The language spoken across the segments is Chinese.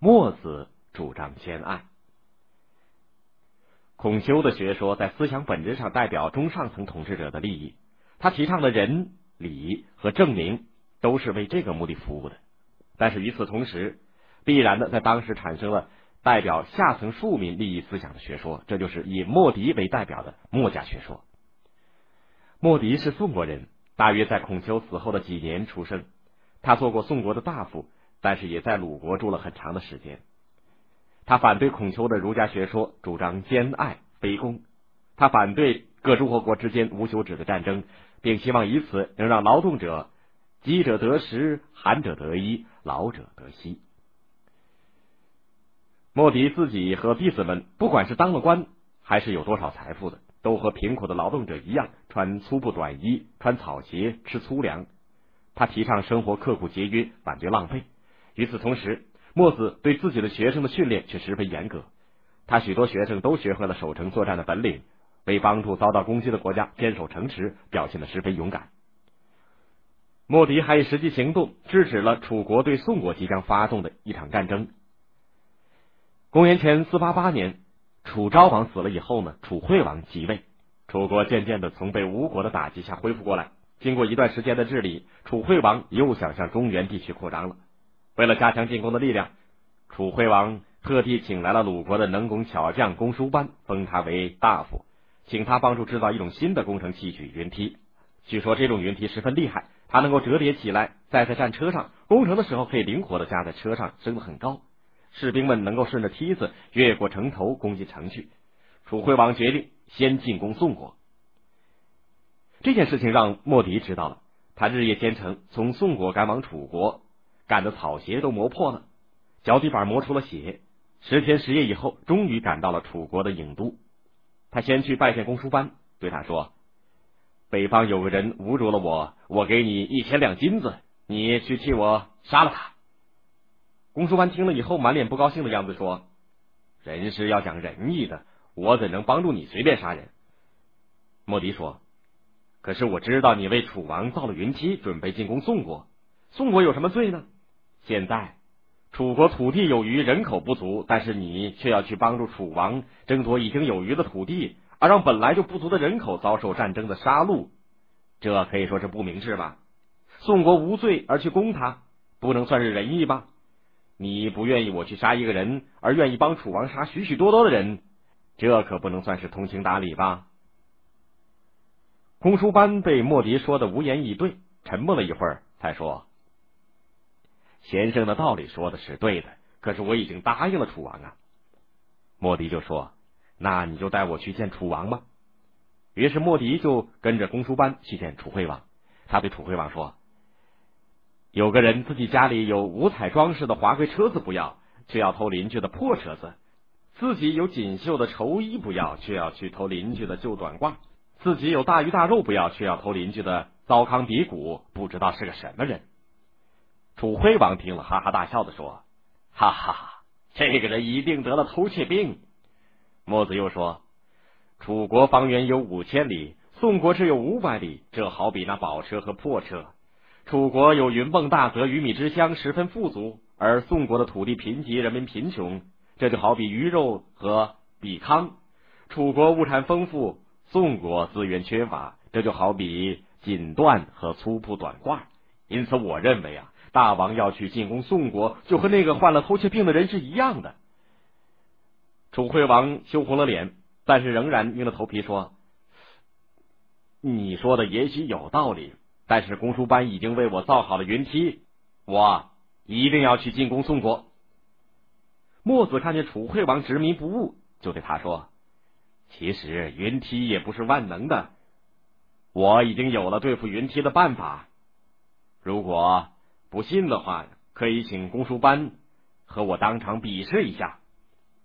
墨子主张兼爱。孔丘的学说在思想本质上代表中上层统治者的利益，他提倡的仁、礼和正名都是为这个目的服务的。但是与此同时，必然的在当时产生了代表下层庶民利益思想的学说，这就是以墨翟为代表的墨家学说。墨翟是宋国人，大约在孔丘死后的几年出生。他做过宋国的大夫，但是也在鲁国住了很长的时间。他反对孔丘的儒家学说，主张兼爱非攻。他反对各诸侯国之间无休止的战争，并希望以此能让劳动者饥者得食，寒者得衣，老者得息。莫迪自己和弟子们，不管是当了官，还是有多少财富的，都和贫苦的劳动者一样，穿粗布短衣，穿草鞋，吃粗粮。他提倡生活刻苦节约，反对浪费。与此同时，墨子对自己的学生的训练却十分严格。他许多学生都学会了守城作战的本领，为帮助遭到攻击的国家坚守城池，表现的十分勇敢。莫迪还以实际行动制止了楚国对宋国即将发动的一场战争。公元前四八八年，楚昭王死了以后呢，楚惠王即位，楚国渐渐的从被吴国的打击下恢复过来。经过一段时间的治理，楚惠王又想向中原地区扩张了。为了加强进攻的力量，楚惠王特地请来了鲁国的能工巧匠公叔班，封他为大夫，请他帮助制造一种新的工程器具——云梯。据说这种云梯十分厉害，它能够折叠起来，载在战车上，攻城的时候可以灵活的架在车上，升得很高。士兵们能够顺着梯子越过城头攻进城去。楚惠王决定先进攻宋国。这件事情让莫迪知道了，他日夜兼程从宋国赶往楚国，赶得草鞋都磨破了，脚底板磨出了血。十天十夜以后，终于赶到了楚国的郢都。他先去拜见公叔班，对他说：“北方有个人侮辱了我，我给你一千两金子，你去替我杀了他。”公叔班听了以后，满脸不高兴的样子说：“人是要讲仁义的，我怎能帮助你随便杀人？”莫迪说。可是我知道你为楚王造了云梯，准备进攻宋国。宋国有什么罪呢？现在楚国土地有余，人口不足，但是你却要去帮助楚王争夺已经有余的土地，而让本来就不足的人口遭受战争的杀戮，这可以说是不明智吧？宋国无罪而去攻他，不能算是仁义吧？你不愿意我去杀一个人，而愿意帮楚王杀许许多多的人，这可不能算是通情达理吧？公叔班被莫迪说的无言以对，沉默了一会儿，才说：“先生的道理说的是对的，可是我已经答应了楚王啊。”莫迪就说：“那你就带我去见楚王吧。”于是莫迪就跟着公叔班去见楚惠王。他对楚惠王说：“有个人自己家里有五彩装饰的华贵车子不要，却要偷邻居的破车子；自己有锦绣的绸衣不要，却要去偷邻居的旧短褂。”自己有大鱼大肉不要，却要偷邻居的糟糠鼻骨，不知道是个什么人。楚惠王听了，哈哈大笑的说：“哈哈，这个人一定得了偷窃病。”墨子又说：“楚国方圆有五千里，宋国只有五百里，这好比那宝车和破车。楚国有云蚌大泽、鱼米之乡，十分富足；而宋国的土地贫瘠，人民贫穷，这就好比鱼肉和比糠。楚国物产丰富。”宋国资源缺乏，这就好比锦缎和粗布短褂。因此，我认为啊，大王要去进攻宋国，就和那个患了偷窃病的人是一样的。楚惠王羞红了脸，但是仍然硬着头皮说：“你说的也许有道理，但是公输班已经为我造好了云梯，我一定要去进攻宋国。”墨子看见楚惠王执迷不悟，就对他说。其实云梯也不是万能的，我已经有了对付云梯的办法。如果不信的话，可以请公输班和我当场比试一下。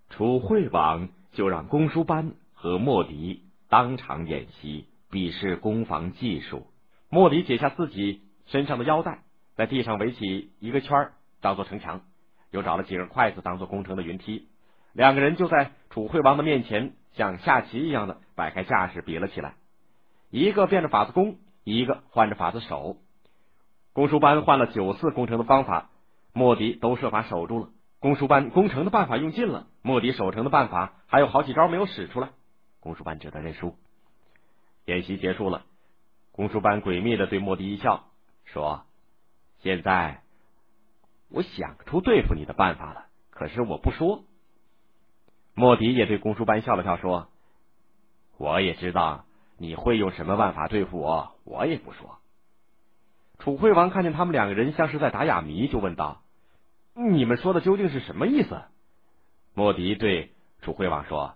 楚惠王就让公输班和莫迪当场演习，比试攻防技术。莫迪解下自己身上的腰带，在地上围起一个圈当做城墙，又找了几根筷子当做攻城的云梯。两个人就在楚惠王的面前。像下棋一样的摆开架势比了起来，一个变着法子攻，一个换着法子守。公输班换了九次攻城的方法，莫迪都设法守住了。公输班攻城的办法用尽了，莫迪守城的办法还有好几招没有使出来，公输班只得认输。演习结束了，公输班诡秘的对莫迪一笑，说：“现在我想出对付你的办法了，可是我不说。”莫迪也对公输班笑了笑，说：“我也知道你会用什么办法对付我，我也不说。”楚惠王看见他们两个人像是在打哑谜，就问道：“你们说的究竟是什么意思？”莫迪对楚惠王说：“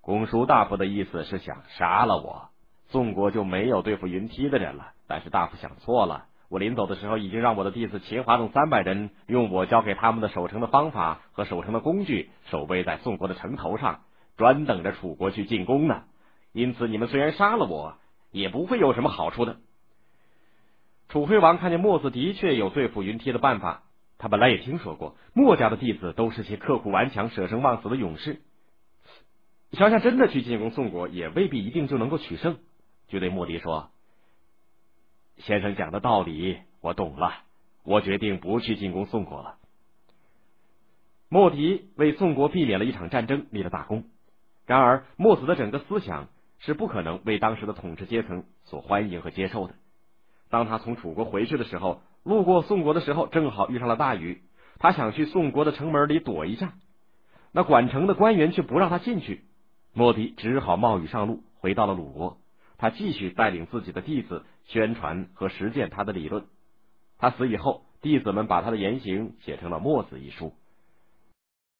公叔大夫的意思是想杀了我，宋国就没有对付云梯的人了。但是大夫想错了，我临走的时候已经让我的弟子秦华等三百人用我教给他们的守城的方法和守城的工具守卫在宋国的城头上，专等着楚国去进攻呢。因此，你们虽然杀了我，也不会有什么好处的。”楚惠王看见墨子的确有对付云梯的办法，他本来也听说过墨家的弟子都是些刻苦顽强、舍生忘死的勇士。想想真的去进攻宋国，也未必一定就能够取胜，就对莫迪说：“先生讲的道理我懂了，我决定不去进攻宋国了。”莫迪为宋国避免了一场战争立了大功。然而，墨子的整个思想是不可能为当时的统治阶层所欢迎和接受的。当他从楚国回去的时候，路过宋国的时候，正好遇上了大雨。他想去宋国的城门里躲一下，那管城的官员却不让他进去。莫迪只好冒雨上路，回到了鲁国。他继续带领自己的弟子宣传和实践他的理论。他死以后，弟子们把他的言行写成了《墨子》一书。